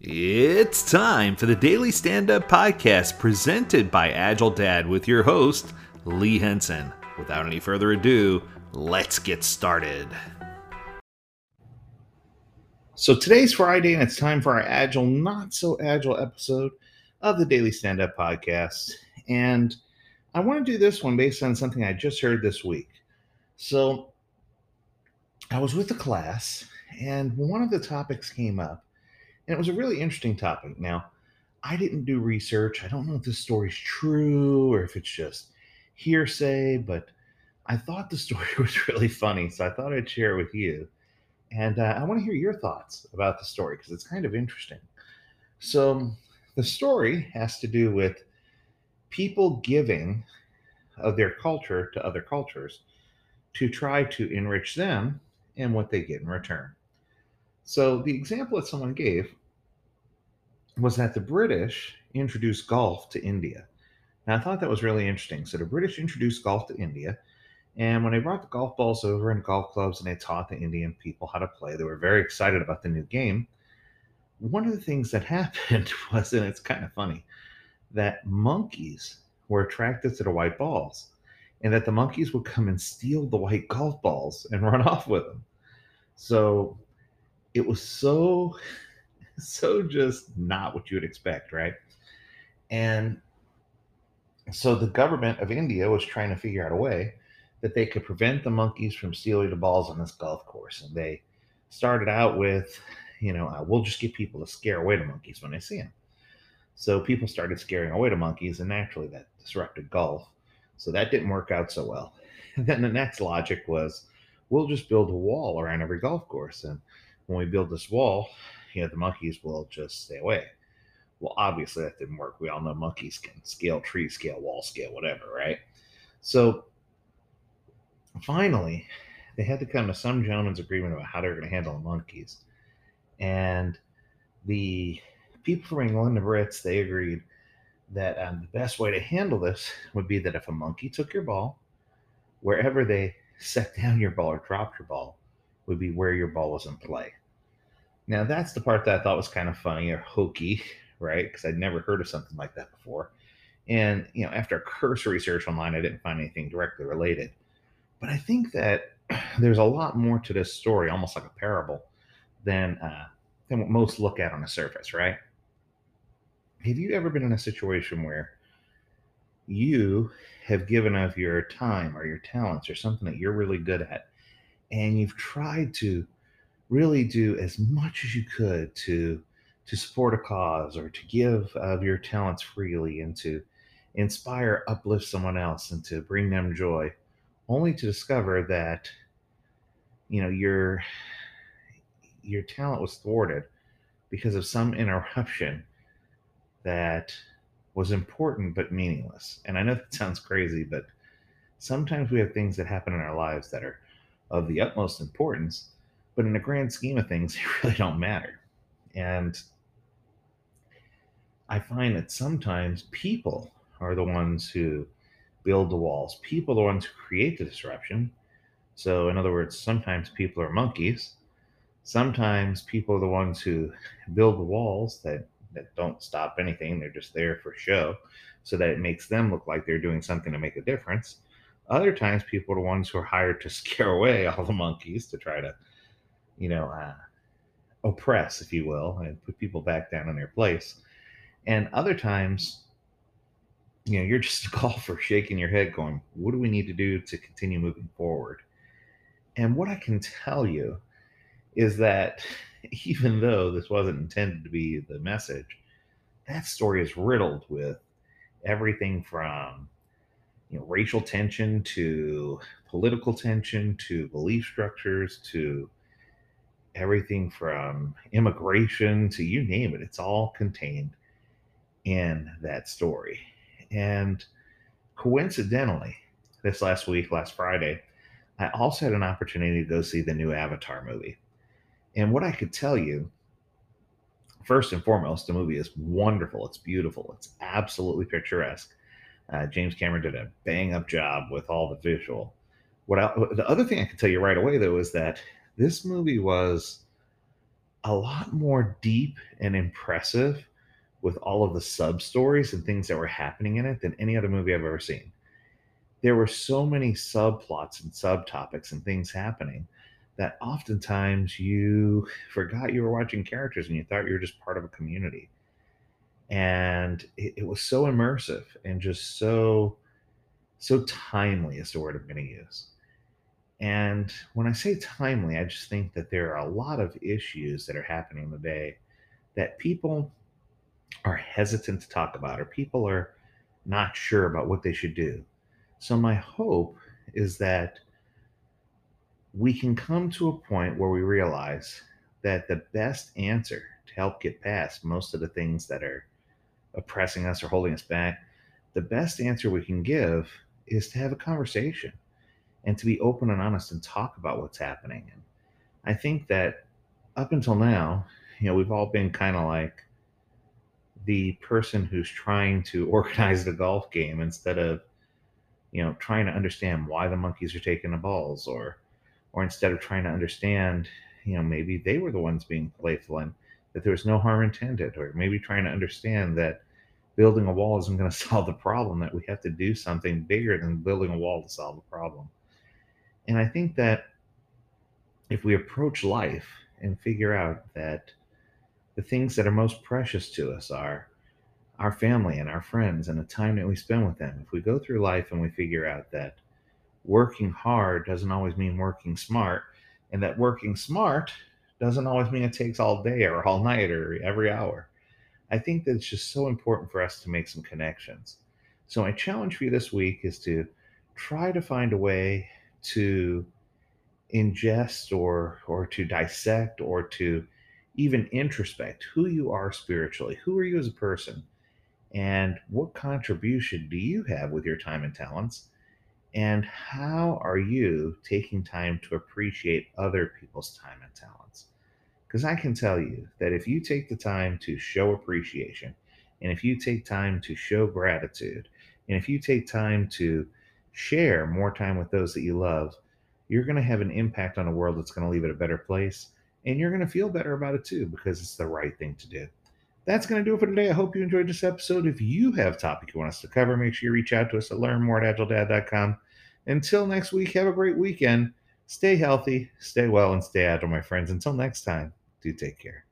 It's time for the Daily Stand Up Podcast presented by Agile Dad with your host, Lee Henson. Without any further ado, let's get started. So today's Friday, and it's time for our Agile, Not So Agile episode of the Daily Stand Up Podcast. And I want to do this one based on something I just heard this week. So I was with a class, and one of the topics came up and it was a really interesting topic. Now, I didn't do research. I don't know if this story's true or if it's just hearsay, but I thought the story was really funny. So I thought I'd share it with you. And uh, I want to hear your thoughts about the story because it's kind of interesting. So the story has to do with people giving of their culture to other cultures to try to enrich them and what they get in return. So the example that someone gave was that the British introduced golf to India. Now I thought that was really interesting. So the British introduced golf to India, and when they brought the golf balls over and golf clubs and they taught the Indian people how to play, they were very excited about the new game. One of the things that happened was, and it's kind of funny, that monkeys were attracted to the white balls, and that the monkeys would come and steal the white golf balls and run off with them. So it was so so just not what you would expect, right? And so the government of India was trying to figure out a way that they could prevent the monkeys from stealing the balls on this golf course. And they started out with, you know, uh, we'll just get people to scare away the monkeys when they see them. So people started scaring away the monkeys, and naturally that disrupted golf. So that didn't work out so well. And then the next logic was, we'll just build a wall around every golf course. And when we build this wall, you know, the monkeys will just stay away. Well, obviously that didn't work. We all know monkeys can scale trees, scale wall, scale whatever, right? So finally, they had to come to some gentleman's agreement about how they were going to handle the monkeys. And the people from England, and the Brits, they agreed that um, the best way to handle this would be that if a monkey took your ball, wherever they set down your ball or dropped your ball, would be where your ball was in play. Now, that's the part that I thought was kind of funny or hokey, right? Because I'd never heard of something like that before. And, you know, after a cursory search online, I didn't find anything directly related. But I think that there's a lot more to this story, almost like a parable, than, uh, than what most look at on the surface, right? Have you ever been in a situation where you have given of your time or your talents or something that you're really good at, and you've tried to really do as much as you could to to support a cause or to give of your talents freely and to inspire uplift someone else and to bring them joy only to discover that you know your your talent was thwarted because of some interruption that was important but meaningless. And i know that sounds crazy but sometimes we have things that happen in our lives that are of the utmost importance but in the grand scheme of things, they really don't matter. And I find that sometimes people are the ones who build the walls, people are the ones who create the disruption. So, in other words, sometimes people are monkeys. Sometimes people are the ones who build the walls that, that don't stop anything. They're just there for show so that it makes them look like they're doing something to make a difference. Other times, people are the ones who are hired to scare away all the monkeys to try to you know, uh, oppress, if you will, and put people back down in their place. And other times, you know, you're just a golfer shaking your head, going, what do we need to do to continue moving forward? And what I can tell you is that even though this wasn't intended to be the message, that story is riddled with everything from you know racial tension to political tension to belief structures to everything from immigration to you name it, it's all contained in that story. And coincidentally, this last week, last Friday, I also had an opportunity to go see the new Avatar movie. And what I could tell you, first and foremost, the movie is wonderful. It's beautiful. It's absolutely picturesque. Uh, James Cameron did a bang up job with all the visual. What I, the other thing I can tell you right away though is that this movie was a lot more deep and impressive with all of the sub stories and things that were happening in it than any other movie I've ever seen. There were so many subplots and subtopics and things happening that oftentimes you forgot you were watching characters and you thought you were just part of a community. And it, it was so immersive and just so so timely is the word I'm going to use. And when I say timely, I just think that there are a lot of issues that are happening today that people are hesitant to talk about or people are not sure about what they should do. So, my hope is that we can come to a point where we realize that the best answer to help get past most of the things that are oppressing us or holding us back, the best answer we can give is to have a conversation and to be open and honest and talk about what's happening. And I think that up until now, you know, we've all been kind of like the person who's trying to organize the golf game instead of, you know, trying to understand why the monkeys are taking the balls or, or instead of trying to understand, you know, maybe they were the ones being playful and that there was no harm intended, or maybe trying to understand that building a wall isn't going to solve the problem, that we have to do something bigger than building a wall to solve a problem. And I think that if we approach life and figure out that the things that are most precious to us are our family and our friends and the time that we spend with them, if we go through life and we figure out that working hard doesn't always mean working smart, and that working smart doesn't always mean it takes all day or all night or every hour. I think that it's just so important for us to make some connections. So, my challenge for you this week is to try to find a way to ingest or or to dissect or to even introspect who you are spiritually. Who are you as a person? And what contribution do you have with your time and talents? And how are you taking time to appreciate other people's time and talents because i can tell you that if you take the time to show appreciation and if you take time to show gratitude and if you take time to share more time with those that you love, you're going to have an impact on a world that's going to leave it a better place. And you're going to feel better about it too, because it's the right thing to do. That's going to do it for today. I hope you enjoyed this episode. If you have a topic you want us to cover, make sure you reach out to us at learnmore Until next week, have a great weekend. Stay healthy, stay well, and stay agile, my friends. Until next time, do take care.